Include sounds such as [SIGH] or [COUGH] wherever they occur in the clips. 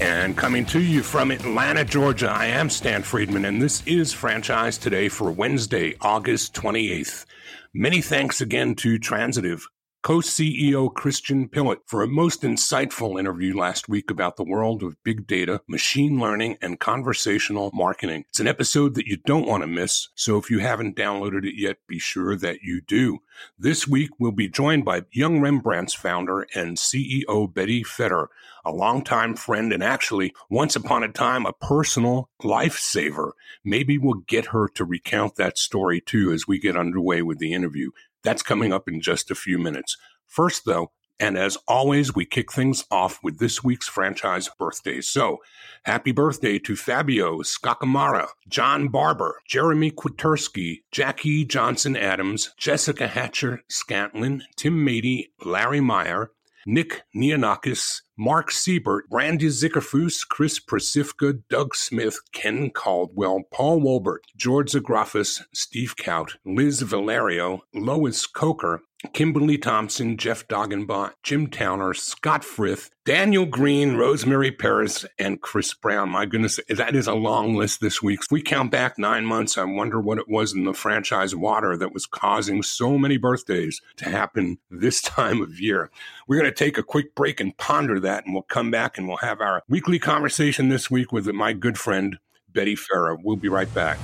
And coming to you from Atlanta, Georgia, I am Stan Friedman, and this is Franchise Today for Wednesday, August 28th. Many thanks again to Transitive co CEO Christian Pillett for a most insightful interview last week about the world of big data, machine learning, and conversational marketing. It's an episode that you don't want to miss, so if you haven't downloaded it yet, be sure that you do. This week, we'll be joined by Young Rembrandts founder and CEO Bette Fetter, a longtime friend and actually, once upon a time, a personal lifesaver. Maybe we'll get her to recount that story too as we get underway with the interview. That's coming up in just a few minutes. First, though, and as always, we kick things off with this week's franchise birthdays. So, happy birthday to Fabio Skakamara, John Barber, Jeremy Kwiterski, Jackie Johnson Adams, Jessica Hatcher Scantlin, Tim Mady, Larry Meyer, Nick Neonakis, Mark Siebert, Randy Zickerfus, Chris Prasifka, Doug Smith, Ken Caldwell, Paul Wolbert, George Zagrafis, Steve Kaut, Liz Valerio, Lois Coker, Kimberly Thompson, Jeff Doggenbach, Jim Towner, Scott Frith, Daniel Green, Rosemary Paris, and Chris Brown. My goodness, that is a long list this week. If we count back nine months, I wonder what it was in the franchise water that was causing so many birthdays to happen this [LAUGHS] time of year. We're going to take a quick break and ponder that, and we'll come back and we'll have our weekly conversation this week with my good friend, Bette Farah. We'll be right back.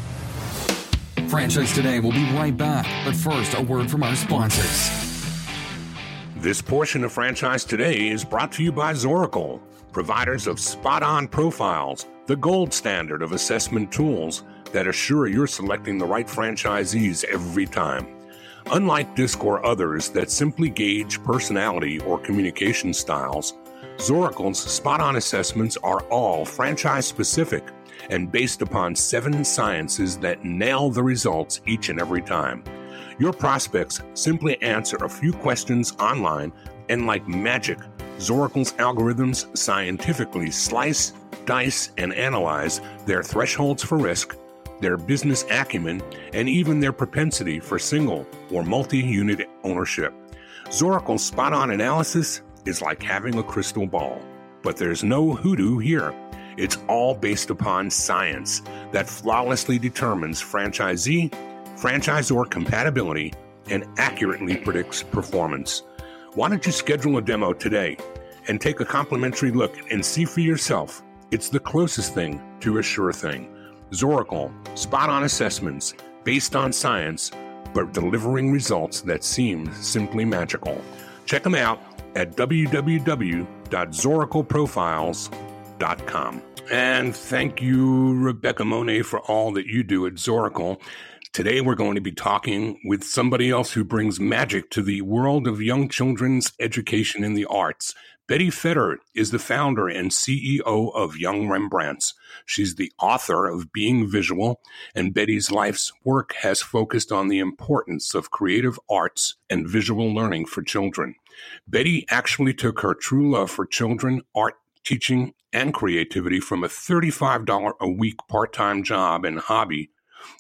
Franchise Today will be right back, but first, a word from our sponsors. This portion of Franchise Today is brought to you by Zoracle, providers of spot on profiles, the gold standard of assessment tools that assure you're selecting the right franchisees every time. Unlike DISC or others that simply gauge personality or communication styles, Zoracle's spot on assessments are all franchise specific and based upon seven sciences that nail the results each and every time. Your prospects simply answer a few questions online, and like magic, Zoracle's algorithms scientifically slice, dice, and analyze their thresholds for risk, their business acumen, and even their propensity for single or multi unit ownership. Zoracle's spot on analysis is like having a crystal ball, but there's no hoodoo here. It's all based upon science that flawlessly determines franchisee, franchisor compatibility, and accurately predicts performance. Why don't you schedule a demo today and take a complimentary look and see for yourself? It's the closest thing to a sure thing. Zoracle, spot on assessments based on science, but delivering results that seem simply magical. Check them out at www.zoracleprofiles.com. And thank you, Rebecca Monet, for all that you do at Zoracle. Today, we're going to be talking with somebody else who brings magic to the world of young children's education in the arts. Bette Fetter is the founder and CEO of Young Rembrandts. She's the author of Being Visual, and Bette's life's work has focused on the importance of creative arts and visual learning for children. Bette actually took her true love for children, art, teaching, and creativity from a $35 a week part time job and hobby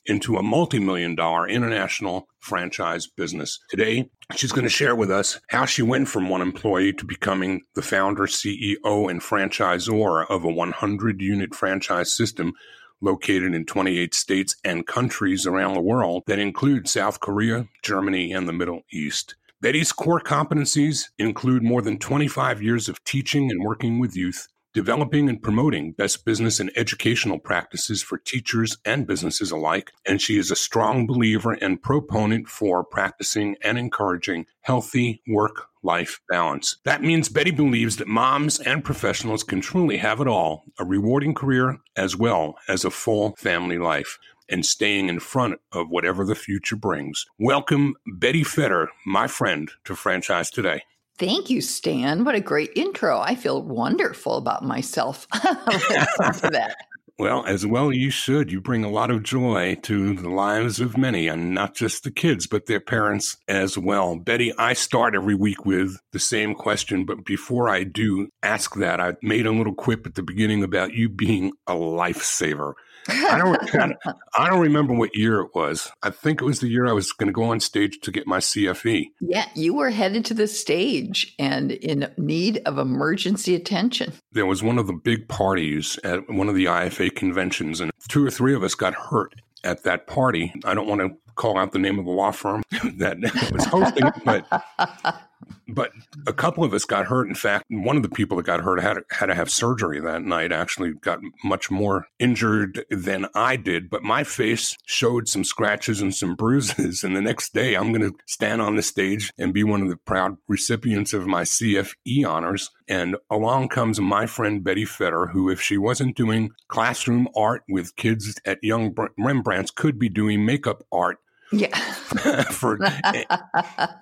into a multi million dollar international franchise business. Today, she's going to share with us how she went from one employee to becoming the founder, CEO, and franchisor of a 100 unit franchise system located in 28 states and countries around the world that include South Korea, Germany, and the Middle East. Bette's core competencies include more than 25 years of teaching and working with youth, developing and promoting best business and educational practices for teachers and businesses alike. And she is a strong believer and proponent for practicing and encouraging healthy work life balance. That means Bette believes that moms and professionals can truly have it all a rewarding career as well as a full family life and staying in front of whatever the future brings. Welcome, Bette Fetter, my friend, to Franchise Today. Thank you, Stan. What a great intro. I feel wonderful about myself. [LAUGHS] that. Well, as well you should. You bring a lot of joy to the lives of many, and not just the kids, but their parents as well. Bette, I start every week with the same question, but before I do ask that, I made a little quip at the beginning about you being a lifesaver. I don't. [LAUGHS] I don't remember what year it was. I think it was the year I was going to go on stage to get my CFE. Yeah, you were headed to the stage and in need of emergency attention. There was one of the big parties at one of the IFA conventions, and two or three of us got hurt at that party. I don't want to call out the name of the law firm [LAUGHS] that was hosting it, but [LAUGHS] but a couple of us got hurt. In fact, one of the people that got hurt had had to have surgery that night. Actually, got much more injured than I did. But my face showed some scratches and some bruises. [LAUGHS] And the next day, I'm going to stand on the stage and be one of the proud recipients of my CFE honors. And along comes my friend Bette Fetter, who, if she wasn't doing classroom art with kids at Young Rembrandts, could be doing makeup art yeah. [LAUGHS] for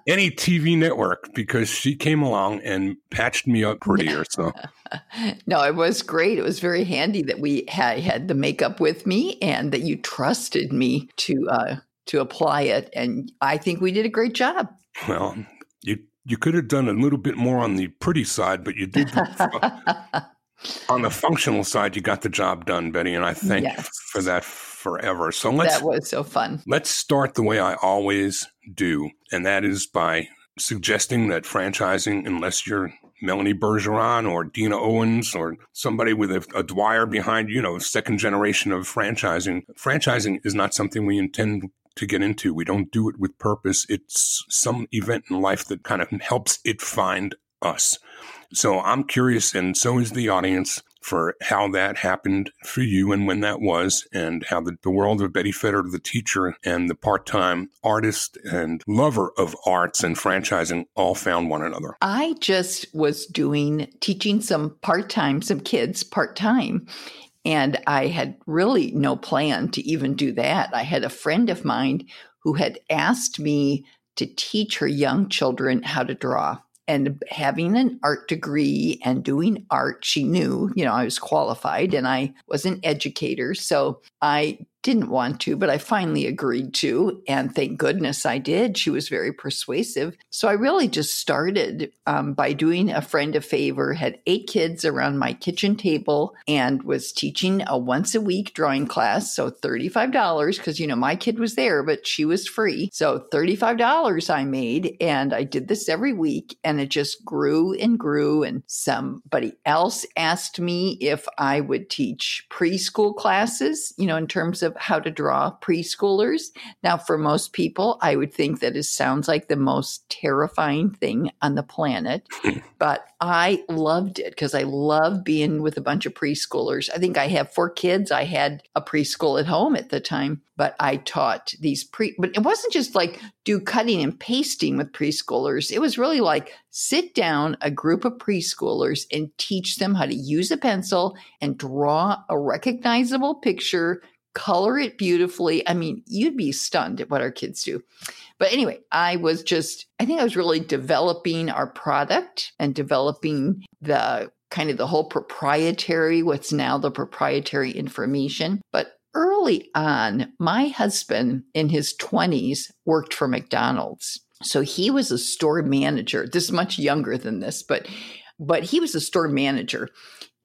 any TV network because she came along and patched me up prettier. So, [LAUGHS] no, it was great. It was very handy that we had, had the makeup with me and that you trusted me to uh, to apply it. And I think we did a great job. Well, you you could have done a little bit more on the pretty side, but you did. [LAUGHS] on the functional side, you got the job done, Bette, and I thank yes. you for that forever. So let's That was so fun. Let's start the way I always do, and that is by suggesting that franchising, unless you're Melanie Bergeron or Dina Owens or somebody with a, a, Dwyer behind, you know, second generation of franchising. Franchising is not something we intend to get into. We don't do it with purpose. It's some event in life that kind of helps it find us. So I'm curious, and so is the audience for how that happened for you and when that was, and how the, the world of Bette Fetter, the teacher and the part time artist and lover of arts and franchising, all found one another. I just was doing teaching some part time, some kids part time. And I had really no plan to even do that. I had a friend of mine who had asked me to teach her young children how to draw and having an art degree and doing art, she knew, you know, I was qualified and I was an educator. So I didn't want to, but I finally agreed to. And thank goodness I did. She was very persuasive. So I really just started um, by doing a friend a favor, had eight kids around my kitchen table, and was teaching a once a week drawing class. So $35, because, you know, my kid was there, but she was free. So $35 I made. And I did this every week. And it just grew and grew. And somebody else asked me if I would teach preschool classes, you know, in terms of how to draw preschoolers. Now, for most people, I would think that it sounds like the most terrifying thing on the planet, [LAUGHS] but I loved it because I love being with a bunch of preschoolers. I think I have four kids. I had a preschool at home at the time, but I taught these pre, but it wasn't just like do cutting and pasting with preschoolers. It was really like sit down a group of preschoolers and teach them how to use a pencil and draw a recognizable picture color it beautifully. I mean, you'd be stunned at what our kids do. But anyway, I was just, I think I was really developing our product and developing the kind of the whole proprietary, what's now the proprietary information. But early on, my husband in his 20s worked for McDonald's. So he was a store manager. This is much younger than this, but but he was a store manager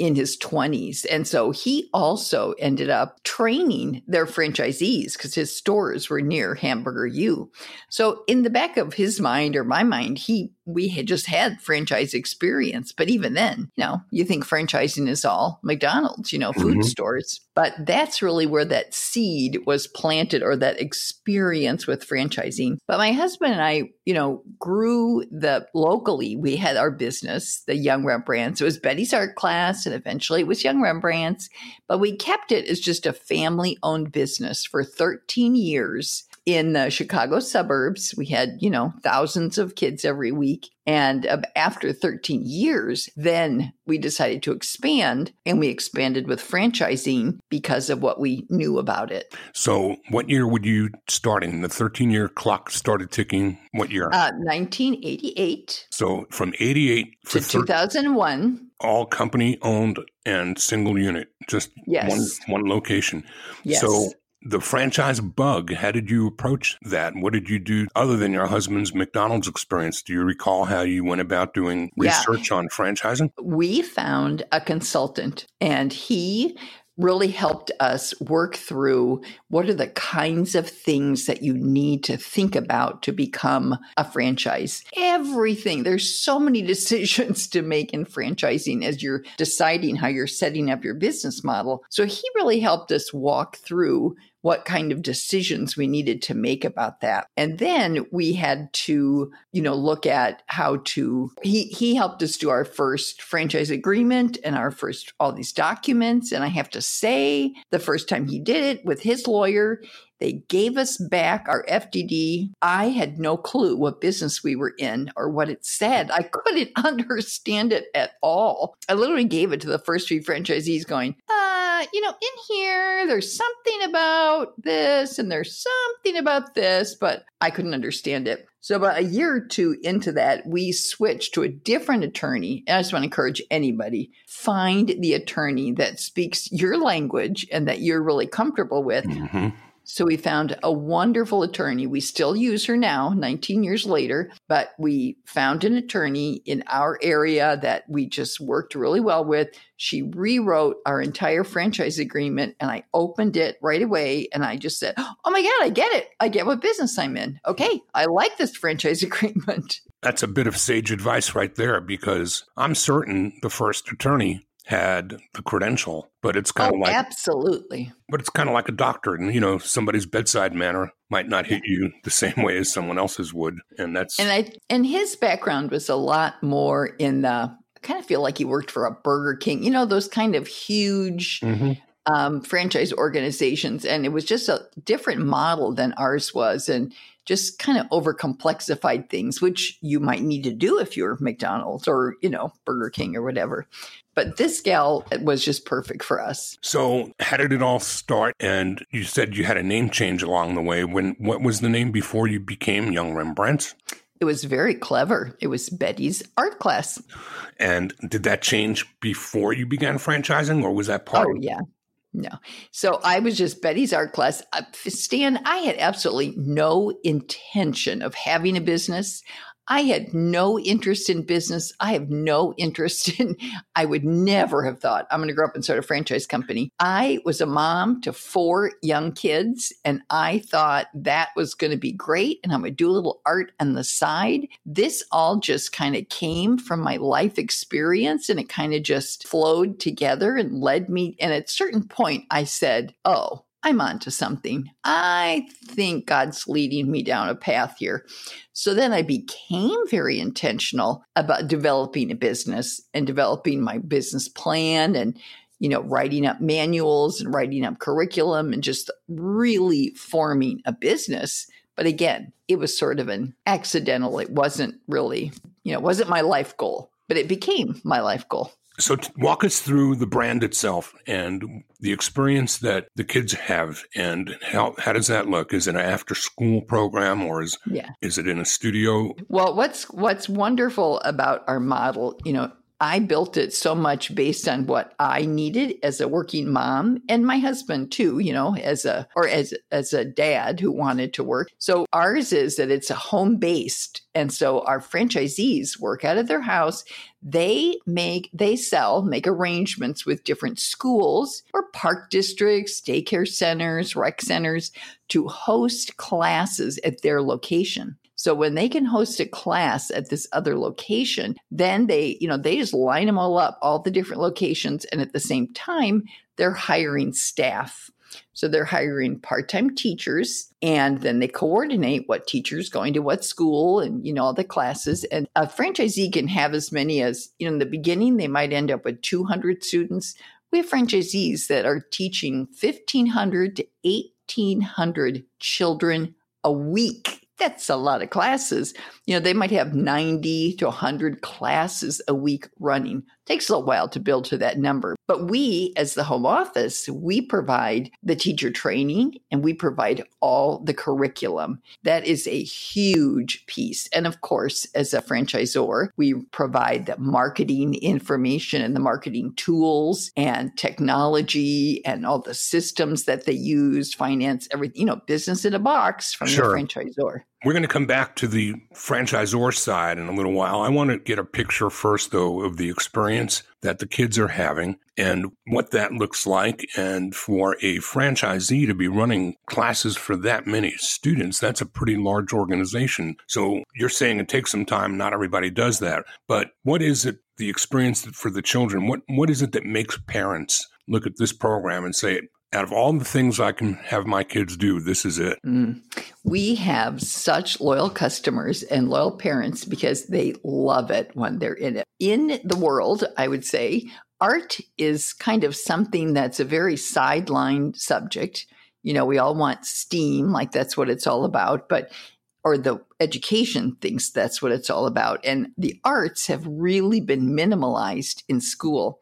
in his 20s. And so he also ended up training their franchisees because his stores were near Hamburger U. So in the back of his mind or my mind, he we had just had franchise experience. But even then, you know, you think franchising is all McDonald's, you know, food mm-hmm. stores. But that's really where that seed was planted or that experience with franchising. But my husband and I, you know, grew the locally. We had our business, the Young Rembrandts. It was Bette's art class and eventually it was Young Rembrandts. But we kept it as just a family owned business for 13 years in the Chicago suburbs. We had, you know, thousands of kids every week. And after 13 years, then we decided to expand and we expanded with franchising because of what we knew about it. So, what year would you starting? The 13 year clock started ticking. What year? Uh, 1988. So, from 88 to 2001. All company owned and single unit, just yes. one one location. Yes. So the franchise bug, how did you approach that? What did you do other than your husband's McDonald's experience? Do you recall how you went about doing research yeah. on franchising? We found a consultant and he really helped us work through what are the kinds of things that you need to think about to become a franchise. Everything. There's so many [LAUGHS] decisions to make in franchising as you're deciding how you're setting up your business model. So he really helped us walk through what kind of decisions we needed to make about that. And then we had to, you know, look at how to he he helped us do our first franchise agreement and our first all these documents and I have to say the first time he did it with his lawyer, they gave us back our FDD. I had no clue what business we were in or what it said. I couldn't [LAUGHS] understand it at all. I literally gave it to the first three franchisees going, uh, you know, in here, there's something about this and there's something about this, but I couldn't understand it. So, about a year or two into that, we switched to a different attorney. And I just want to encourage anybody find the attorney that speaks your language and that you're really comfortable with. Mm-hmm. So we found a wonderful attorney. We still use her now, 19 years later, but we found an attorney in our area that we just worked really well with. She rewrote our entire franchise agreement and I opened it right away and I just said, Oh my God, I get it. I get what business I'm in. Okay, I like this franchise [LAUGHS] agreement. That's a bit of sage advice right there because I'm certain the first attorney had the credential, but it's kind oh, of like absolutely. But it's kind of like a doctor, and you know, somebody's bedside manner might not hit you the same way as someone else's would, and that's and I and his background was a lot more in the. I kind of feel like he worked for a Burger King, you know, those kind of huge. Mm-hmm. Um, franchise organizations, and it was just a different model than ours was, and just kind of over complexified things, which you might need to do if you're McDonald's or, you know, Burger King or whatever. But this gal was just perfect for us. So, how did it all start? And you said you had a name change along the way. When what was the name before you became Young Rembrandt? It was very clever. It was Bette's art class. And did that change before you began franchising, or was that part? Oh yeah, no. So I was just Bette's art class. Uh, Stan, I had absolutely no intention of having a business. I had no interest in business. I have no [LAUGHS] interest in, I would never have thought I'm going to grow up and start a franchise company. I was a mom to four young kids, and I thought that was going to be great. And I'm going to do a little art on the side. This all just kind of came from my life experience and it kind of just flowed together and led me. And at a certain point, I said, Oh, I'm onto something. I think God's leading me down a path here. So then I became very intentional about developing a business and developing my business plan and, you know, writing up manuals and writing up curriculum and just really forming a business. But again, it was sort of an accidental. It wasn't really, you know, it wasn't my life goal, but it became my life goal. So, walk us through the brand itself and the experience that the kids have, and how how does that look? Is it an after school program, or is yeah. is it in a studio? Well, what's what's wonderful about our model, you know, I built it so much based on what I needed as a working mom and my husband too, you know, as a or as as a dad who wanted to work. So ours is that it's a home based and so our franchisees work out of their house. They make they sell, make arrangements with different schools or park districts, daycare centers, rec centers to host classes at their location. So when they can host a class at this other location, then they, you know, they just line them all up, all the different locations. And at the same time, they're hiring staff. So they're hiring part-time teachers and then they coordinate what teachers going to what school and you know all the classes and a franchisee can have as many as you know in the beginning they might end up with 200 students. We have franchisees that are teaching 1500 to 1800 children a week that's a lot of classes. You know, they might have 90 to 100 classes a week running takes a little while to build to that number. But we, as the home office, we provide the teacher training and we provide all the curriculum. That is a huge piece. And of course, as a franchisor, we provide the marketing information and the marketing tools and technology and all the systems that they use, finance, everything, you know, business in a box from sure. the franchisor. We're going to come back to the franchisor side in a little while. I want to get a picture first, though, of the experience that the kids are having and what that looks like. And for a franchisee to be running classes for that many students, that's a pretty large organization. So you're saying it takes some time. Not everybody does that. But what is it, the experience for the children? What, what is it that makes parents look at this program and say, out of all the things I can have my kids do, this is it. Mm. We have such loyal customers and loyal parents because they love it when they're in it. In the world, I would say, art is kind of something that's a very sidelined subject. You know, we all want STEAM, like that's what it's all about, but or the education thinks that's what it's all about. And the arts have really been minimalized in school.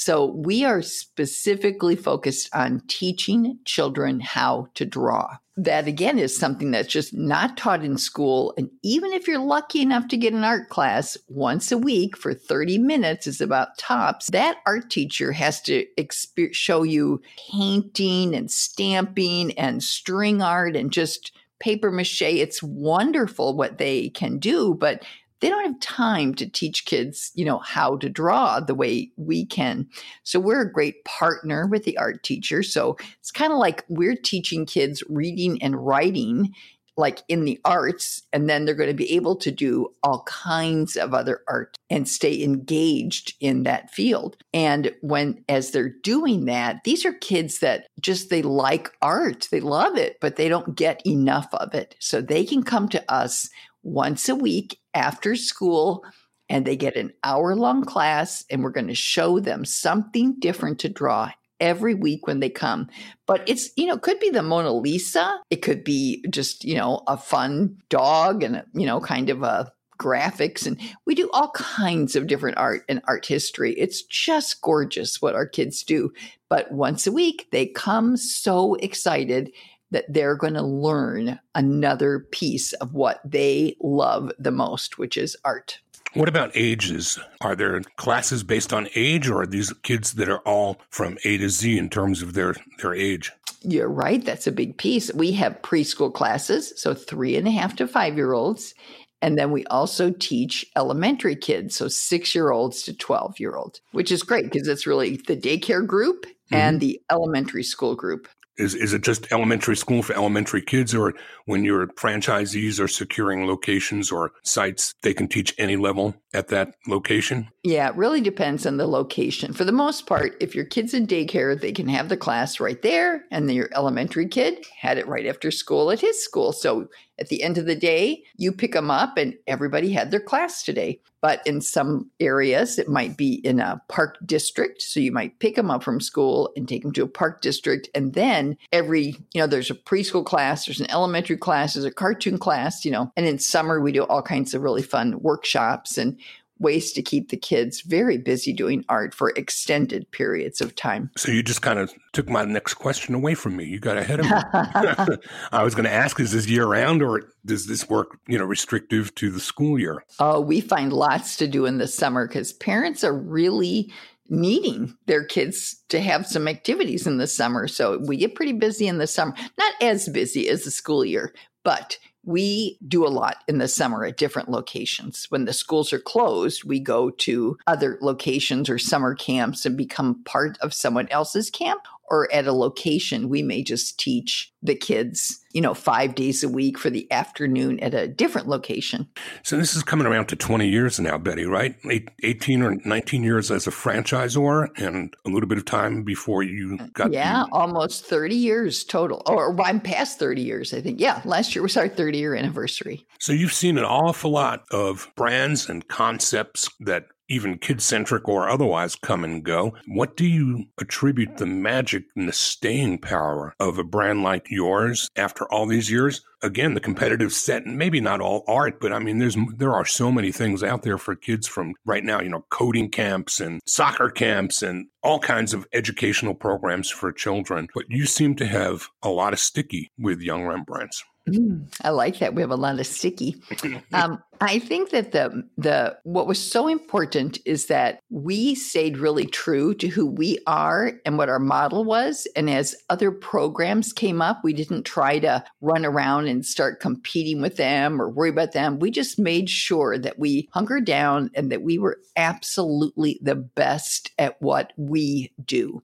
So we are specifically focused on teaching children how to draw. That again is something that's just not taught in school. And even if you're lucky enough to get an art class once a week for 30 minutes is about tops, that art teacher has to exper- show you painting and stamping and string art and just paper mache. It's wonderful what they can do, but they don't have time to teach kids, you know, how to draw the way we can. So we're a great partner with the art teacher. So it's kind of like we're teaching kids reading and writing like in the arts and then they're going to be able to do all kinds of other art and stay engaged in that field and when as they're doing that these are kids that just they like art they love it but they don't get enough of it so they can come to us once a week after school and they get an hour long class and we're going to show them something different to draw every week when they come. But it's, you know, could be the Mona Lisa. It could be just, you know, a fun dog and, you know, kind of a graphics. And we do all kinds of different art and art history. It's just gorgeous what our kids do. But once a week, they come so excited that they're going to learn another piece of what they love the most, which is art. What about ages? Are there classes based on age, or are these kids that are all from A to Z in terms of their, their age? You're right. That's a big piece. We have preschool classes, so three and a half to five year olds. And then we also teach elementary kids, so six year olds to 12 year olds, which is great because it's really the daycare group mm-hmm. and the elementary school group. Is is it just elementary school for elementary kids, or when your franchisees are securing locations or sites, they can teach any level at that location? Yeah, it really depends on the location. For the most part, if your kid's in daycare, they can have the class right there, and your elementary kid had it right after school at his school. So at the end of the day, you pick them up, and everybody had their class today. But in some areas, it might be in a park district. So you might pick them up from school and take them to a park district. And then every, you know, there's a preschool class, there's an elementary class, there's a cartoon class, you know. And in summer, we do all kinds of really fun workshops and ways to keep the kids very busy doing art for extended periods of time. So you just kind of took my next question away from me. You got ahead of me. [LAUGHS] [LAUGHS] I was going to ask is this year round or does this work, you know, restrictive to the school year? Oh, we find lots to do in the summer cuz parents are really needing their kids to have some activities in the summer. So we get pretty busy in the summer. Not as busy as the school year, but we do a lot in the summer at different locations. When the schools are closed, we go to other locations or summer camps and become part of someone else's camp or at a location, we may just teach the kids, you know, five days a week for the afternoon at a different location. So this is coming around to 20 years now, Bette, right? 18 or 19 years as a franchisor and a little bit of time before you uh, got. Yeah, the- almost 30 years total. Or I'm past 30 years, I think. Yeah, last year was our 30 year anniversary. So you've seen an awful lot of brands and concepts that even kid centric or otherwise, come and go. What do you attribute the magic and the staying power of a brand like yours after all these years? Again, the competitive set, and maybe not all art, but I mean, there's there are so many things out there for kids from right now. You know, coding camps and soccer camps and all kinds of educational programs for children. But you seem to have a lot of sticky with young Rembrandts. Mm, I like that. We have a lot of sticky. [LAUGHS] Um, I think that the the what was so important is that we stayed really true to who we are and what our model was. And as other programs came up, we didn't try to run around and start competing with them or worry about them. We just made sure that we hunkered down and that we were absolutely the best at what we do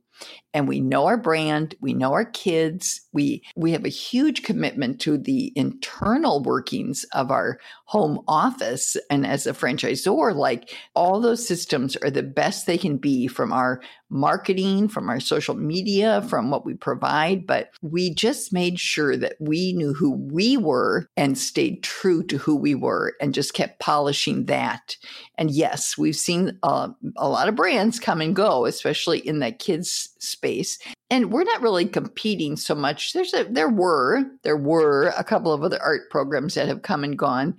and we know our brand we know our kids we we have a huge commitment to the internal workings of our home office and as a franchisor like all those systems are the best they can be from our marketing from our social media from what we provide but we just made sure that we knew who we were and stayed true to who we were and just kept polishing that and yes we've seen uh, a lot of brands come and go especially in that kids space. And we're not really competing so much. There's a there were there were a couple of other art programs that have come and gone,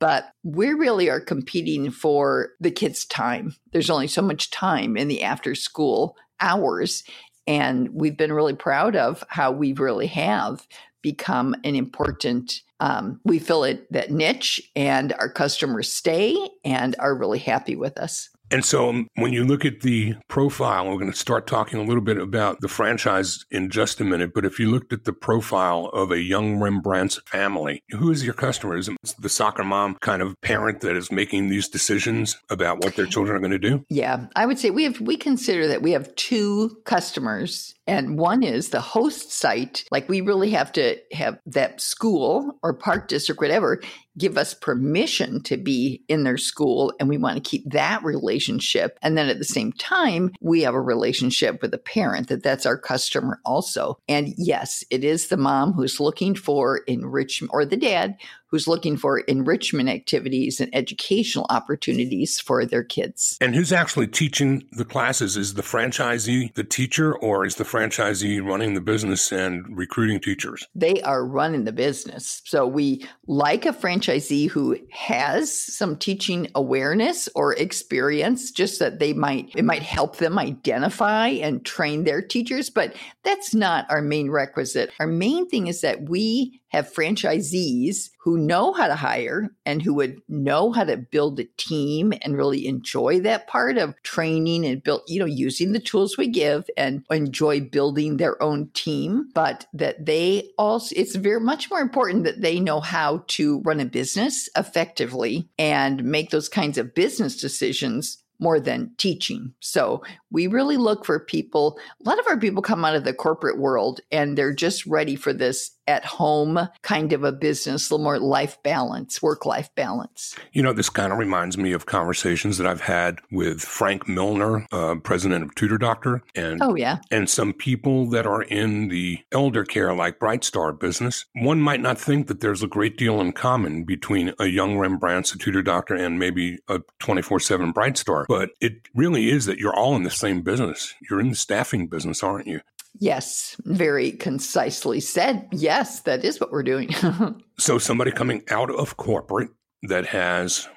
but we really are competing for the kids' time. There's only so much time in the after school hours. And we've been really proud of how we really have become an important um, we fill it that niche and our customers stay and are really happy with us and so um, when you look at the profile, we're going to start talking a little bit about the franchise in just a minute. But if you looked at the profile of a young Rembrandt's family, who is your customer? Is it the soccer mom kind of parent that is making these decisions about what their children are going to do? Yeah, I would say we have, we consider that we have two customers and one is the host site. Like we really have to have that school or park district, whatever, give us permission to be in their school. And we want to keep that relationship. And then at the same time, we have a relationship with the parent that that's our customer also. And yes, it is the mom who's looking for enrichment or the dad who's looking for enrichment activities and educational opportunities for their kids. And who's actually teaching the classes? Is the franchisee the teacher or is the franchisee running the business and recruiting teachers? They are running the business. So we like a franchisee who has some teaching awareness or experience, just that they might, it might help them identify and train their teachers, but that's not our main requisite. Our main thing is that we have franchisees who know how to hire and who would know how to build a team and really enjoy that part of training and build, you know, using the tools we give and enjoy building their own team. But that they also, it's very much more important that they know how to run a business effectively and make those kinds of business decisions more than teaching. So we really look for people. A lot of our people come out of the corporate world and they're just ready for this at home kind of a business, a little more life balance, work life balance. You know, this kind of reminds me of conversations that I've had with Frank Milner, uh, president of Tutor Doctor, and oh yeah, and some people that are in the elder care like Bright Star business. One might not think that there's a great deal in common between a young Rembrandt's, a Tutor Doctor, and maybe a 24/7 Bright Star, but it really is that you're all in the same business. You're in the staffing business, aren't you? Yes, very concisely said. Yes, that is what we're doing. [LAUGHS] so, somebody coming out of corporate that has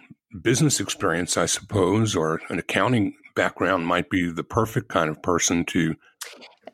business experience, I suppose, or an accounting background might be the perfect kind of person to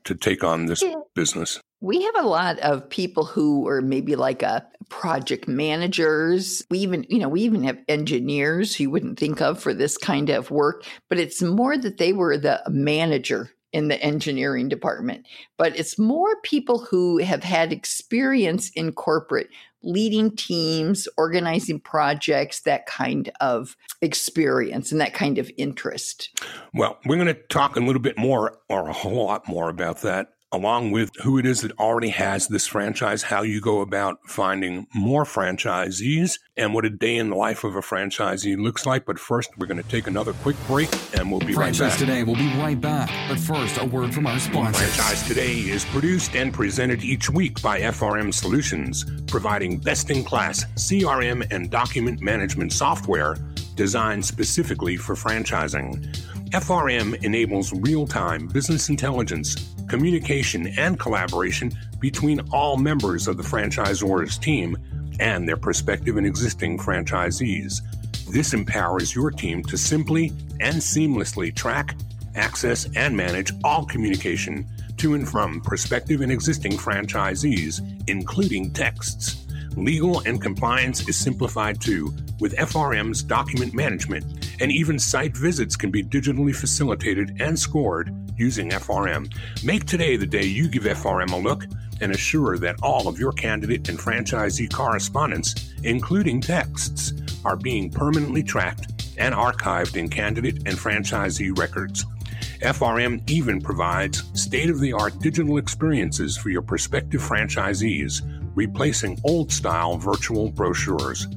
to take on this business. We have a lot of people who are maybe like a project managers. We even, you know, we even have engineers who you wouldn't think of for this kind of work, but it's more that they were the manager in the engineering department, but it's more people who have had experience in corporate leading teams, organizing projects, that kind of experience and that kind of interest. Well, we're going to talk a little bit more or a whole lot more about that along with who it is that already has this franchise, how you go about finding more franchisees, and what a day in the life of a franchisee looks like. But first, we're going to take another quick break, and we'll be Franchise right back. Today will be right back. But first, a word from our sponsors. Franchise Today is produced and presented each week by FRM Solutions, providing best-in-class CRM and document management software designed specifically for franchising. FRM enables real time business intelligence, communication, and collaboration between all members of the franchisor's team and their prospective and existing franchisees. This empowers your team to simply and seamlessly track, access, and manage all communication to and from prospective and existing franchisees, including texts. Legal and compliance is simplified too with FRM's document management, and even site visits can be digitally facilitated and scored using FRM. Make today the day you give FRM a look and assure that all of your candidate and franchisee correspondence, including texts, are being permanently tracked and archived in candidate and franchisee records. FRM even provides state of the art digital experiences for your prospective franchisees, replacing old style virtual brochures.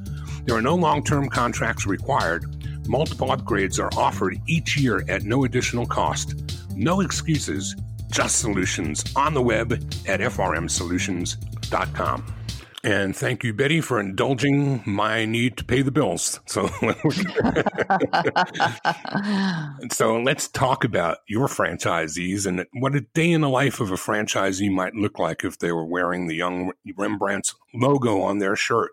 There are no long term contracts required. Multiple upgrades are offered each year at no additional cost. No excuses, just solutions on the web at frmsolutions.com. And thank you, Bette, for indulging my need to pay the bills. So, [LAUGHS] so let's talk about your franchisees and what a day in the life of a franchisee might look like if they were wearing the Young Rembrandts logo on their shirt.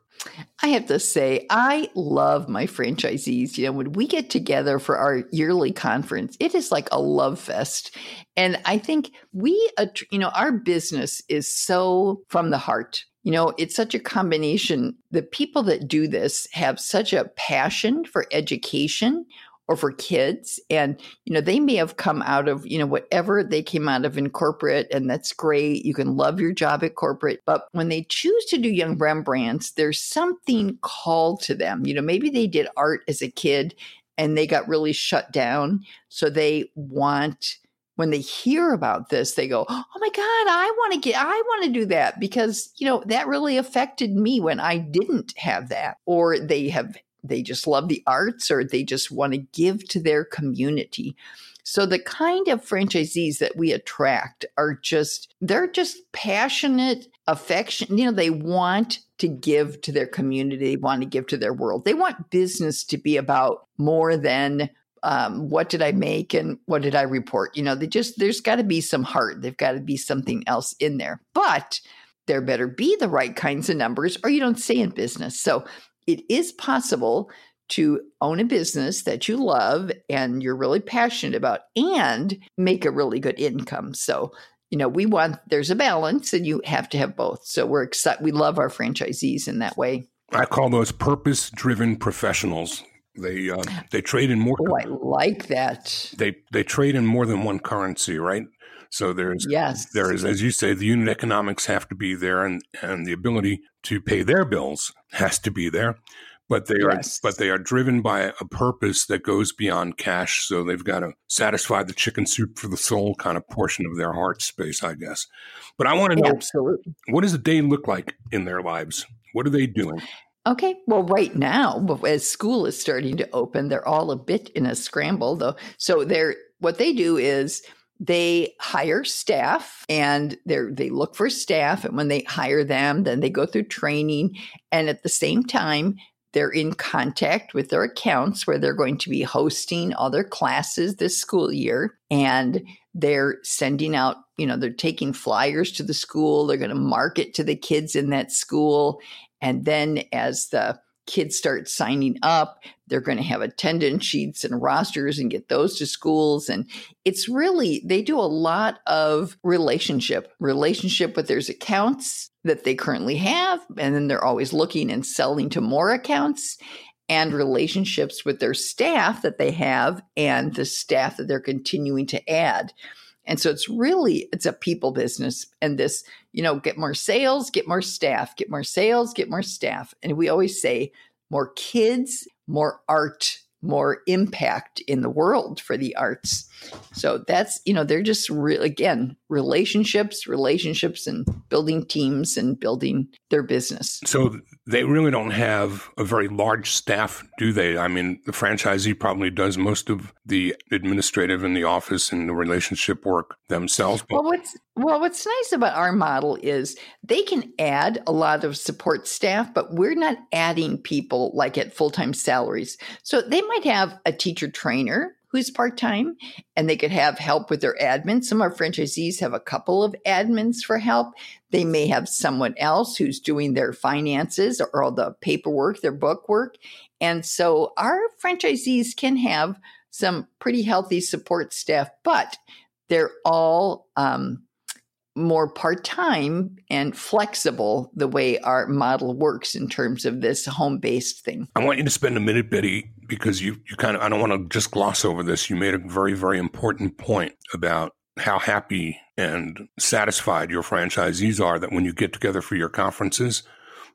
I have to say, I love my franchisees. You know, when we get together for our yearly conference, it is like a love fest. And I think we, uh, you know, our business is so from the heart. You know, it's such a combination. The people that do this have such a passion for education or for kids. And, you know, they may have come out of, you know, whatever they came out of in corporate, and that's great. You can love your job at corporate. But when they choose to do Young Rembrandts, there's something called to them. You know, maybe they did art as a kid and they got really shut down. So they want when they hear about this, they go, "Oh my god, I want to get I want to do that because, you know, that really affected me when I didn't have that." Or they have they just love the arts or they just want to give to their community. So the kind of franchisees that we attract are just they're just passionate, affection, you know, they want to give to their community, they want to give to their world. They want business to be about more than um, what did I make and what did I report? You know, they just there's got to be some heart. There've got to be something else in there. But there better be the right kinds of numbers, or you don't stay in business. So it is possible to own a business that you love and you're really passionate about and make a really good income. So, you know, we want there's a balance and you have to have both. So we're excited. We love our franchisees in that way. I call those purpose driven professionals. They uh, they trade in more. Oh, I like that. They they trade in more than one currency, right? So there's yes. there is as you say the unit economics have to be there, and and the ability to pay their bills has to be there. But they yes. are but they are driven by a purpose that goes beyond cash. So they've got to satisfy the chicken soup for the soul kind of portion of their heart space, I guess. But I want to know absolutely what does a day look like in their lives? What are they doing? Okay. Well, right now, as school is starting to open, they're all a bit in a scramble, though. So they're what they do is they hire staff and they they look for staff, and when they hire them, then they go through training, and at the same time. They're in contact with their accounts where they're going to be hosting other classes this school year. And they're sending out, you know, they're taking flyers to the school. They're going to market to the kids in that school. And then as the kids start signing up, they're going to have attendance sheets and rosters and get those to schools. And it's really, they do a lot of relationship, relationship with their accounts that they currently have. And then they're always looking and selling to more accounts and relationships with their staff that they have and the staff that they're continuing to add. And so it's really it's a people business and this, you know, get more sales, get more staff, get more sales, get more staff. And we always say more kids, more art, more impact in the world for the arts. So that's, you know, they're just real again, relationships, relationships and building teams and building their business. So they really don't have a very large staff, do they? I mean, the franchisee probably does most of the administrative and the office and the relationship work themselves. Well, what's well, what's nice about our model is they can add a lot of support staff, but we're not adding people like at full time salaries. So they might have a teacher trainer who's part time, and they could have help with their admin. Some of our franchisees have a couple of admins for help. They may have someone else who's doing their finances or all the paperwork, their book work. And so our franchisees can have some pretty healthy support staff, but they're all um, more part time and flexible the way our model works in terms of this home based thing. I want you to spend a minute, Bette, because you, you kind of, I don't want to just gloss over this. You made a very, very important point about how happy and satisfied your franchisees are that when you get together for your conferences,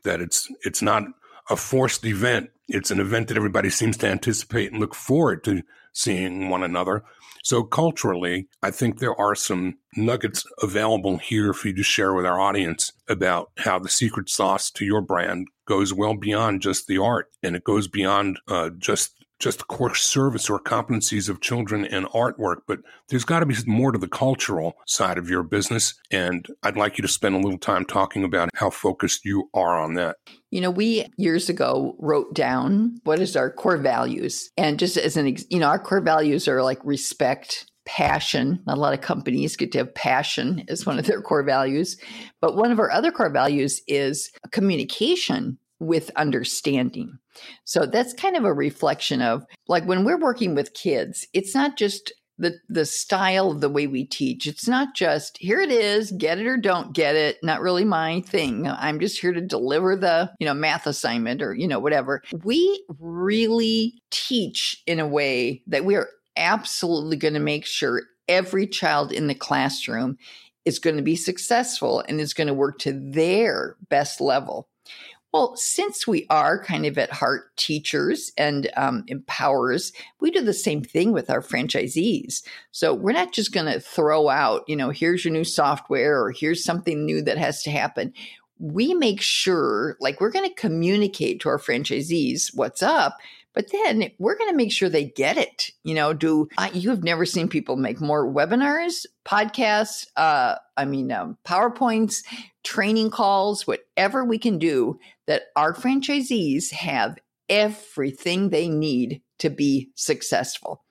that it's, it's not a forced event. It's an event that everybody seems to anticipate and look forward to seeing one another. So culturally, I think there are some nuggets available here for you to share with our audience about how the secret sauce to your brand goes well beyond just the art and it goes beyond uh, just just core service or competencies of children and artwork, but there's got to be more to the cultural side of your business. And I'd like you to spend a little time talking about how focused you are on that. You know, we years ago wrote down what is our core values. And just as an, you know, our core values are like respect, passion. Not a lot of companies get to have passion as one of their core values. But one of our other core values is communication with understanding. So that's kind of a reflection of like when we're working with kids, it's not just the the style of the way we teach. It's not just here it is, get it or don't get it, not really my thing. I'm just here to deliver the, you know, math assignment or, you know, whatever. We really teach in a way that we are absolutely going to make sure every child in the classroom is going to be successful and is going to work to their best level. Well, since we are kind of at heart teachers and um, we do the same thing with our franchisees. So we're not just going to throw out, you know, here's your new software or here's something new that has to happen. We make sure, like, we're going to communicate to our franchisees what's up, but then we're going to make sure they get it. You know, do uh, you have never seen people make more webinars, podcasts, uh, I mean, um, PowerPoints, training calls, whatever we can do that our franchisees have everything they need to be successful.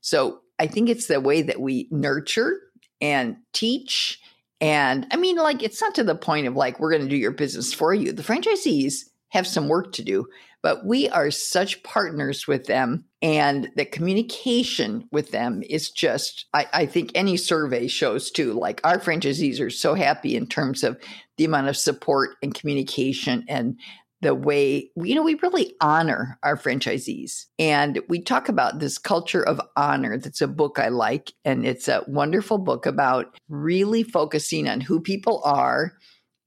So I think it's the way that we nurture and teach. And I mean, like, it's not to the point of like, we're going to do your business for you. The franchisees have some work to do, but we are such partners with them. And the communication with them is just, I, I, think any survey shows too, like our franchisees are so happy in terms of the amount of support and communication and the way, you know, we really honor our franchisees. And we talk about this culture of honor. That's a book I like. And it's a wonderful book about really focusing on who people are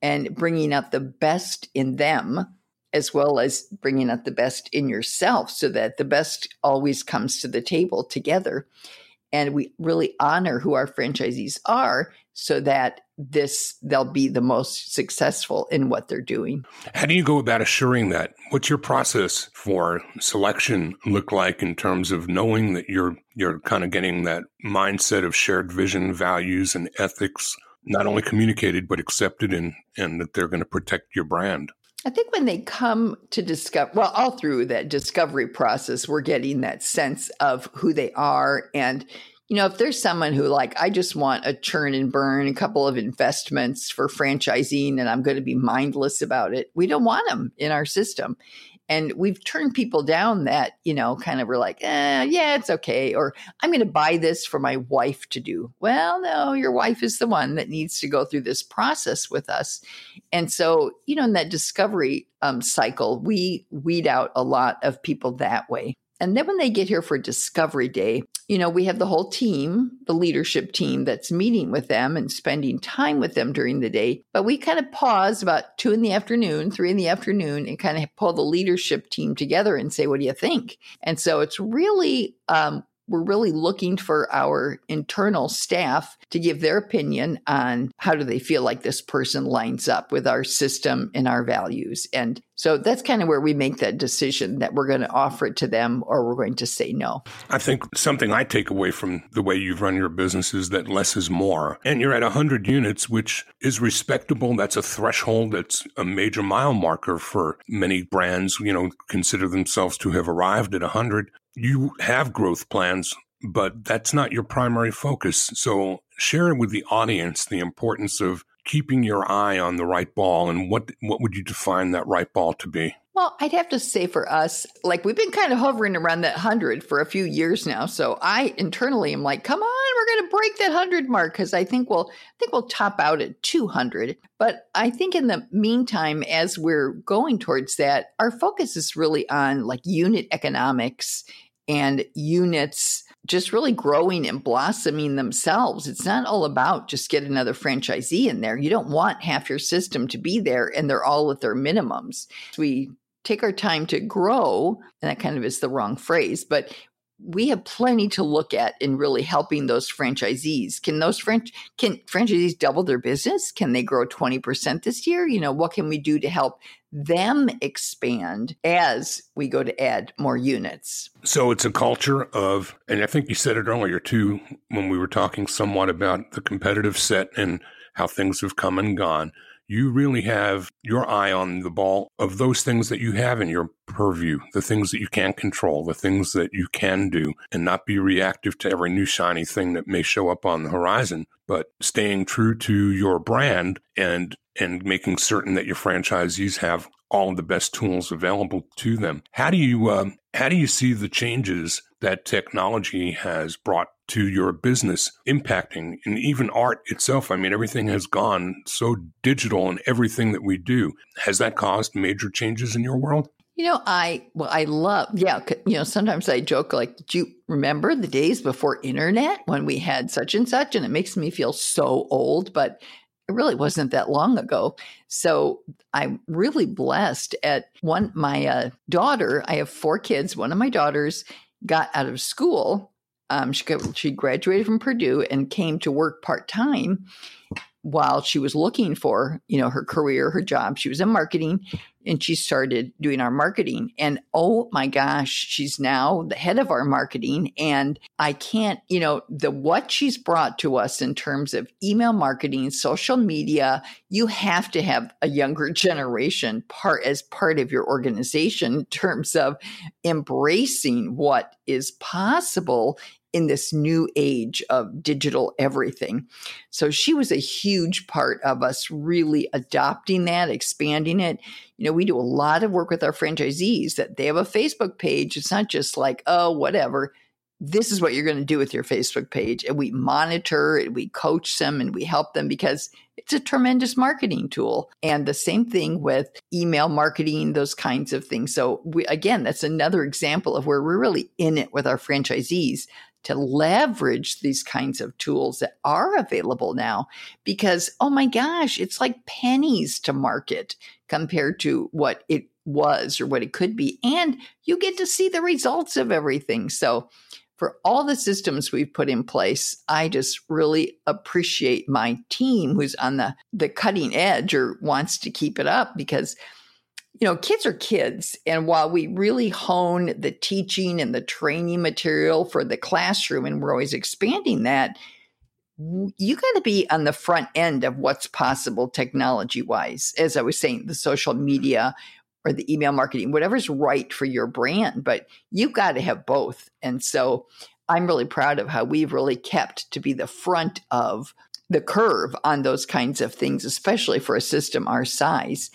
and bringing out the best in them as well as bringing out the best in yourself so that the best always comes to the table together. And we really honor who our franchisees are so that this they'll be the most successful in what they're doing. How do you go about assuring that? What's your process for selection look like in terms of knowing that you're you're kind of getting that mindset of shared vision, values and ethics not only communicated but accepted and and that they're going to protect your brand? I think when they come to discover, well, all through that discovery process, we're getting that sense of who they are. And, you know, if there's someone who, like, I just want a churn and burn, a couple of investments for franchising, and I'm going to be mindless about it, we don't want them in our system. And we've turned people down that, you know, kind of were like, eh, yeah, it's okay. Or I'm going to buy this for my wife to do. Well, no, your wife is the one that needs to go through this process with us. And so, you know, in that discovery um, cycle, we weed out a lot of people that way. And then when they get here for Discovery Day, you know, we have the whole team, the leadership team that's meeting with them and spending time with them during the day. But we kind of pause about two in the afternoon, three in the afternoon, and kind of pull the leadership team together and say, what do you think? And so it's really um, we're really looking for our internal staff to give their opinion on how do they feel like this person lines up with our system and our values. And so that's kind of where we make that decision that we're going to offer it to them or we're going to say no. I think something I take away from the way you've run your business is that less is more. And you're at 100 units, which is respectable. That's a threshold. That's a major mile marker for many brands, you know, consider themselves to have arrived at 100 you have growth plans, but that's not your primary focus. So share with the audience the importance of keeping your eye on the right ball and what what would you define that right ball to be? Well, I'd have to say for us, like we've been kind of hovering around that 100 for a few years now. So I internally am like, come on, we're going to break that 100 mark because I think we'll I think we'll top out at 200. But I think in the meantime as we're going towards that, our focus is really on like unit economics and units just really growing and blossoming themselves. It's not all about just get another franchisee in there. You don't want half your system to be there and they're all at their minimums. We take our time to grow, and that kind of is the wrong phrase, but we have plenty to look at in really helping those franchisees. Can those French can franchisees double their business? Can they grow 20% this year? You know, what can we do to help them expand as we go to add more units? So it's a culture of and I think you said it earlier too when we were talking somewhat about the competitive set and how things have come and gone you really have your eye on the ball of those things that you have in your purview, the things that you can control, the things that you can do, and not be reactive to every new shiny thing that may show up on the horizon, but staying true to your brand and and making certain that your franchisees have all of the best tools available to them. How do you um, how do you see the changes that technology has brought to your business impacting and even art itself? I mean, everything has gone so digital in everything that we do. Has that caused major changes in your world? You know, I well, I love, yeah. You know, sometimes I joke like, "Do you remember the days before internet when we had such and such?" And it makes me feel so old, but it really wasn't that long ago. So I'm really blessed at one, my uh, daughter, I have four kids. One of my daughters got out of school. Um, she, got, she graduated from Purdue and came to work part time while she was looking for, you know, her career, her job. She was in marketing and she started doing our marketing. And oh my gosh, she's now the head of our marketing. And I can't, you know, the what she's brought to us in terms of email marketing, social media, you have to have a younger generation part as part of your organization in terms of embracing what is possible in this new age of digital everything. So she was a huge part of us really adopting that, expanding it. You know, we do a lot of work with our franchisees that they have a Facebook page. It's not just like, oh, whatever. This is what you're going to do with your Facebook page. And we monitor and we coach them and we help them because it's a tremendous marketing tool. And the same thing with email marketing, those kinds of things. So, we, again, that's another example of where we're really in it with our franchisees to leverage these kinds of tools that are available now because, oh my gosh, it's like pennies to market compared to what it was or what it could be. And you get to see the results of everything. So, for all the systems we've put in place, I just really appreciate my team who's on the, the cutting edge or wants to keep it up because you know, kids are kids. And while we really hone the teaching and the training material for the classroom, and we're always expanding that, you got to be on the front end of what's possible technology wise. As I was saying, the social media or the email marketing, whatever's right for your brand, but you've got to have both. And so I'm really proud of how we've really kept to be the front of the curve on those kinds of things, especially for a system our size.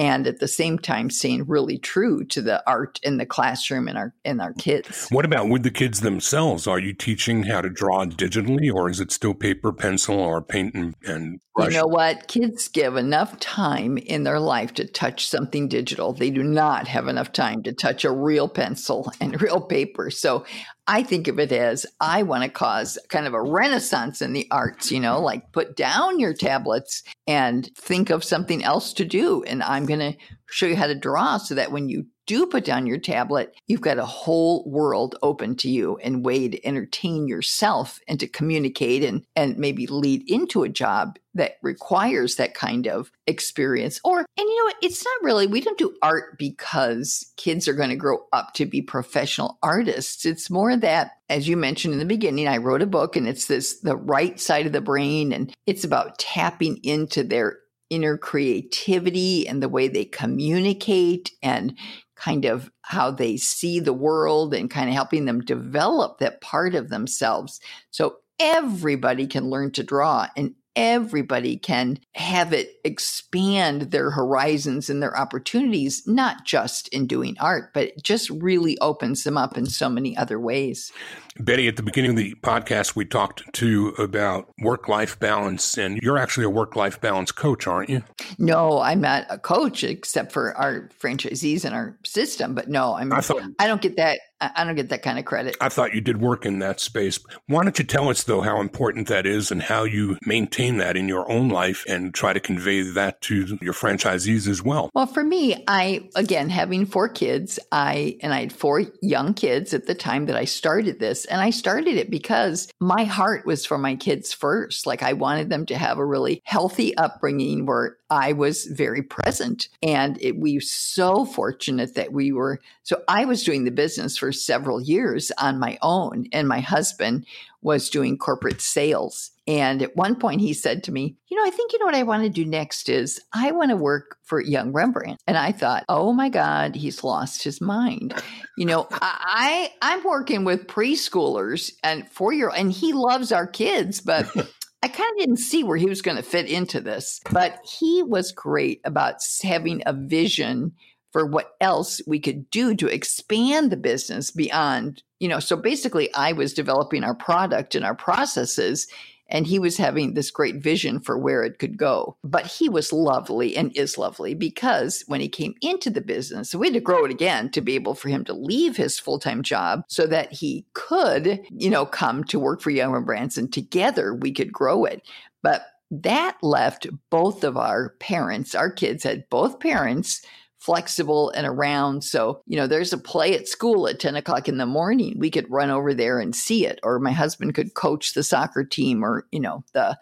And at the same time staying really true to the art in the classroom and our and our kids. What about with the kids themselves? Are you teaching how to draw digitally, or is it still paper, pencil, or paint and, and brush? You know what? Kids give enough time in their life to touch something digital. They do not have enough time to touch a real pencil [LAUGHS] and real paper. So I think of it as I want to cause kind of a renaissance in the arts, you know, like put down your tablets and think of something else to do. And I'm going to show you how to draw so that when you do put down your tablet, you've got a whole world open to you and way to entertain yourself and to communicate and, and maybe lead into a job that requires that kind of experience. Or, and you know? It's not really, we don't do art because kids are going to grow up to be professional artists. It's more that, as you mentioned in the beginning, I wrote a book and it's this, the right side of the brain, and it's about tapping into their inner creativity and the way they communicate and kind of how they see the world and kind of helping them develop that part of themselves. So everybody can learn to draw and everybody can have it expand their horizons and their opportunities, not just in doing art, but it just really opens them up in so many other ways. Bette, at the beginning of the podcast, we talked to about work life balance, and you're actually a work life balance coach, aren't you? No, I'm not a coach except for our franchisees and our system. But no, I'm. I, thought, I don't get that. I don't get that kind of credit. I thought you did work in that space. Why don't you tell us though how important that is and how you maintain that in your own life and try to convey that to your franchisees as well? Well, for me, I again having four kids, I and I had four young kids at the time that I started this and I started it because my heart was for my kids first. Like I wanted them to have a really healthy upbringing where I was very present. And it, we were so fortunate that we were. So I was doing the business for several years on my own, and my husband was doing corporate sales. And at one point he said to me, You know, I think you know what I want to do next is I want to work for Young Rembrandt. And I thought, oh my God, he's lost his mind. You know, [LAUGHS] I I'm working with preschoolers and four year and he loves our kids, but [LAUGHS] I kind of didn't see where he was going to fit into this, but he was great about having a vision for what else we could do to expand the business beyond, you know. So basically, I was developing our product and our processes, and he was having this great vision for where it could go. But he was lovely and is lovely because when he came into the business, we had to grow it again to be able for him to leave his full time job so that he could, you know, come to work for Young Brands and together we could grow it. But that left both of our parents, our kids had both parents flexible and around. So, you know, there's a play at school at 10 o'clock in the morning. We could run over there and see it, or my husband could coach the soccer team or, you know, the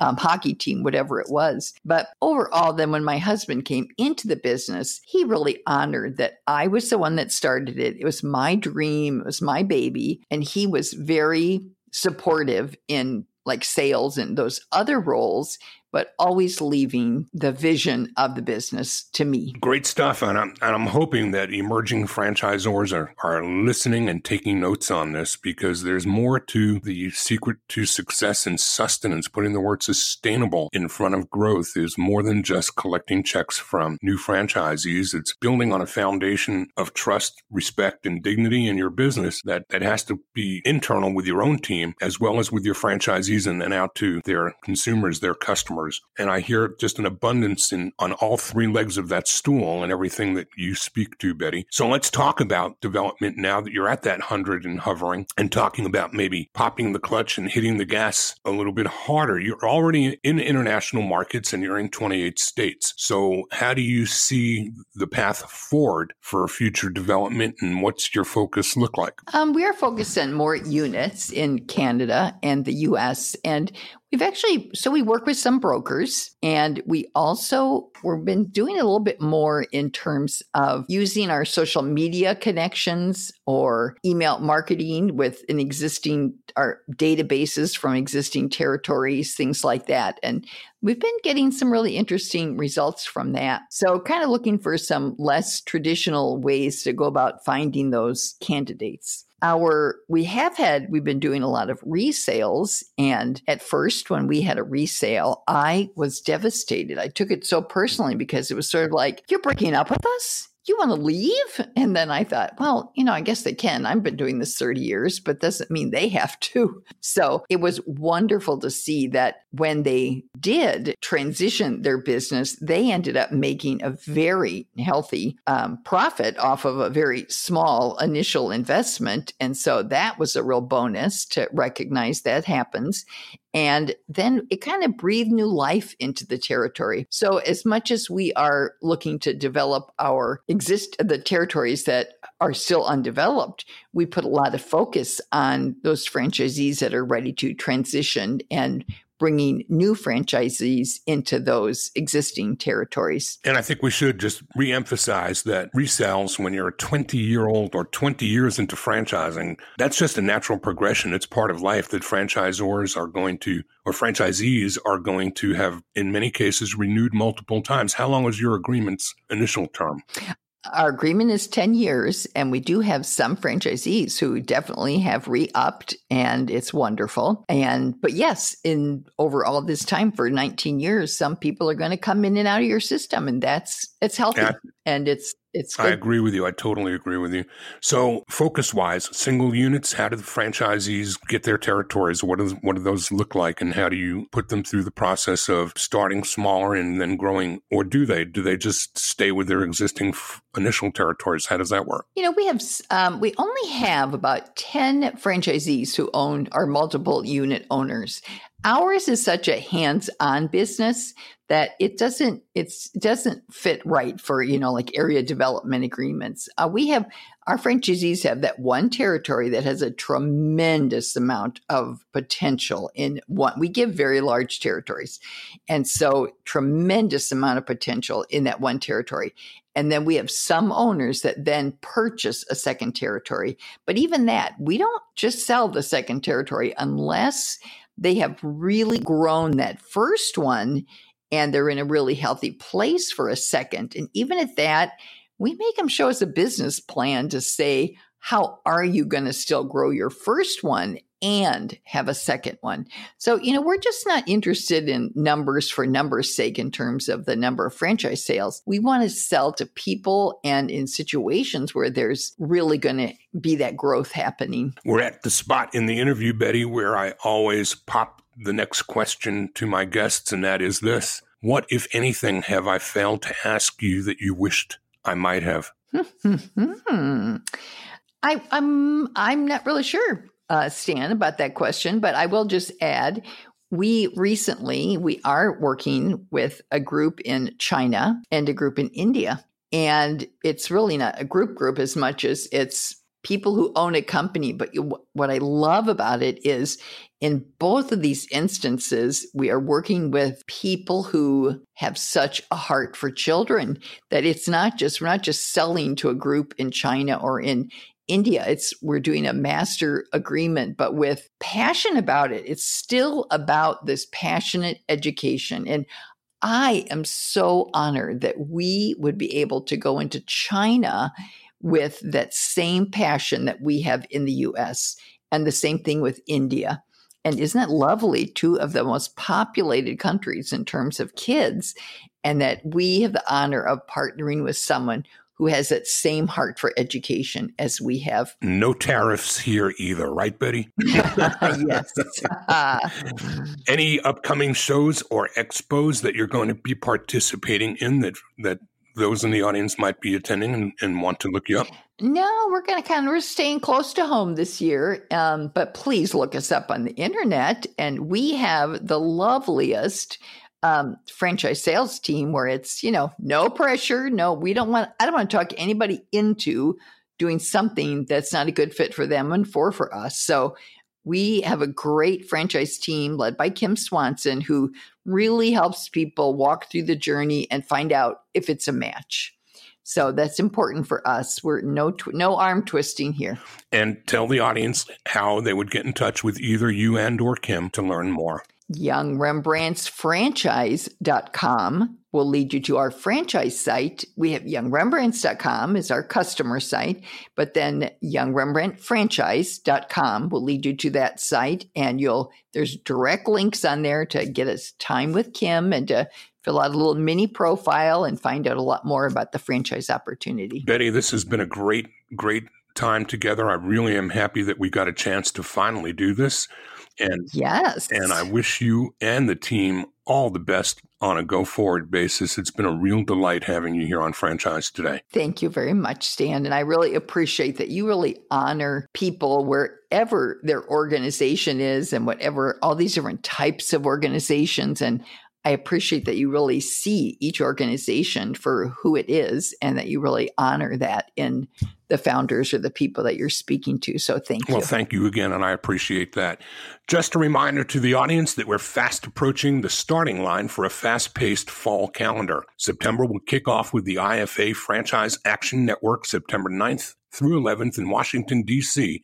um, hockey team, whatever it was. But overall, then when my husband came into the business, he really honored that I was the one that started it. It was my dream, it was my baby. And he was very supportive in like sales and those other roles but always leaving the vision of the business to me. Great stuff. And I'm, and I'm hoping that emerging franchisors are, are listening and taking notes on this because there's more to the secret to success and sustenance. Putting the word sustainable in front of growth is more than just collecting checks from new franchisees. It's building on a foundation of trust, respect, and dignity in your business that, that has to be internal with your own team as well as with your franchisees and then out to their consumers, their customers customers. And I hear just an abundance in on all three legs of that stool and everything that you speak to, Bette. So let's talk about development now that you're at that hundred and hovering and talking about maybe popping the clutch and hitting the gas a little bit harder. You're already in international markets and you're in 28 states. So how do you see the path forward for future development and what's your focus look like? Um, we are focused on more units in Canada and the US. And We've actually, so we work with some brokers and we also, we've been doing a little bit more in terms of using our social media connections or email marketing with an existing, our databases from existing territories, things like that. And we've been getting some really interesting results from that. So, kind of looking for some less traditional ways to go about finding those candidates our we have had we've been doing a lot of resales and at first when we had a resale i was devastated. I took it so personally because it was sort of like you're breaking up with us you want to leave? And then I thought, well, you know, I guess they can. I've been doing this 30 years, but doesn't mean they have to. [LAUGHS] So it was wonderful to see that when they did transition their business, they ended up making a very healthy um, profit off of a very small initial investment. And so that was a real bonus to recognize that happens. And then it kind of breathed new life into the territory. So as much as we are looking to develop our exist the territories that are still undeveloped, we put a lot of focus on those franchisees that are ready to transition and bringing new franchisees into those existing territories. And I think we should just reemphasize that resales, when you're a 20 year old or 20 years into franchising, that's just a natural progression. It's part of life that franchisors are going to, or franchisees are going to have, in many cases, renewed multiple times. How long was your agreement's initial term? Our agreement is 10 years, and we do have some franchisees who definitely have re upped, and it's wonderful. And, but yes, in over all this time for 19 years, some people are going to come in and out of your system, and that's, it's healthy yeah. and it's it's good. I agree with you. I totally agree with you. So, focus wise, single units, how do the franchisees get their territories? What, is, what do those look like? And how do you put them through the process of starting smaller and then growing? Or do they? Do they just stay with their existing f- initial territories? How does that work? You know, we have, um, we only have about 10 franchisees who own are multiple unit owners. Ours is such a hands-on business that it doesn't it's doesn't fit right for you know like area development agreements. Uh, we have our franchisees have that one territory that has a tremendous amount of potential in one. We give very large territories, and so tremendous amount of potential in that one territory. And then we have some owners that then purchase a second territory. But even that, we don't just sell the second territory unless they have really grown that first one and they're in a really healthy place for a second. And even at that, we make them show us a business plan to say, how are you going to still grow your first one and have a second one? So, you know, we're just not interested in numbers for numbers' sake in terms of the number of franchise sales. We want to sell to people and in situations where there's really going to be that growth happening. We're at the spot in the interview, Bette, where I always pop the next question to my guests, and that is this What, if anything, have I failed to ask you that you wished I might have? [LAUGHS] Hmm. I, I'm I'm not really sure, uh, Stan, about that question, but I will just add we recently we are working with a group in China and a group in India, and it's really not a group group as much as it's people who own a company. But what I love about it is in both of these instances, we are working with people who have such a heart for children that it's not just, we're not just selling to a group in China or in India. It's we're doing a master agreement, but with passion about it. It's still about this passionate education. And I am so honored that we would be able to go into China with that same passion that we have in the US and the same thing with India. And isn't that lovely? Two of the most populated countries in terms of kids, and that we have the honor of partnering with someone who has that same heart for education as we have. No tariffs here either, right, Bette? [LAUGHS] [LAUGHS] yes. [LAUGHS] Any upcoming shows or expos that you're going to be participating in that that those in the audience might be attending and, and want to look you up? No, we're going to kind of we're staying close to home this year. Um, but please look us up on the internet, and we have the loveliest um, franchise sales team where it's you know no pressure. No, we don't want. I don't want to talk anybody into doing something that's not a good fit for them and for for us. So we have a great franchise team led by Kim Swanson who really helps people walk through the journey and find out if it's a match. So that's important for us. We're no tw- no arm twisting here. And tell the audience how they would get in touch with either you and or Kim to learn more. youngrembrandtsfranchise.com will lead you to our franchise site. We have youngrembrandts.com is our customer site, but then youngrembrandtfranchise.com will lead you to that site and you'll there's direct links on there to get us time with Kim and to fill out a little mini profile and find out a lot more about the franchise opportunity. Bette, this has been a great great time together. I really am happy that we got a chance to finally do this. And yes. And I wish you and the team all the best on a go forward basis. It's been a real delight having you here on Franchise Today. Thank you very much, Stan. And I really appreciate that you really honor people wherever their organization is and whatever, all these different types of organizations. And I appreciate that you really see each organization for who it is and that you really honor that in the founders or the people that you're speaking to. So thank you. Well, thank you again, and I appreciate that. Just a reminder to the audience that we're fast approaching the starting line for a fast paced fall calendar. September will kick off with the IFA Franchise Action Network September 9th through 11th in Washington, D.C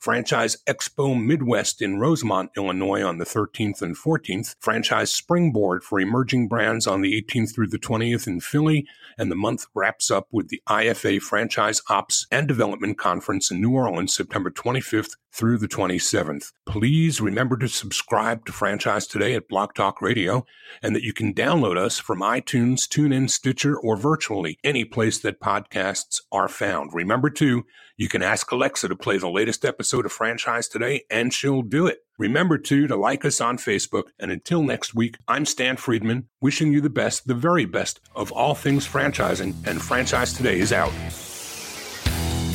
Franchise Expo Midwest in Rosemont, Illinois on the 13th and 14th, Franchise Springboard for emerging brands on the 18th through the 20th in Philly, and the month wraps up with the IFA Franchise Ops and Development Conference in New Orleans, September 25th through the 27th. Please remember to subscribe to Franchise Today at Blog Talk Radio and that you can download us from iTunes, TuneIn, Stitcher, or virtually any place that podcasts are found. Remember, too, you can ask Alexa to play the latest episode of Franchise Today, and she'll do it. Remember, too, to like us on Facebook. And until next week, I'm Stan Friedman, wishing you the best, the very best of all things franchising, and Franchise Today is out.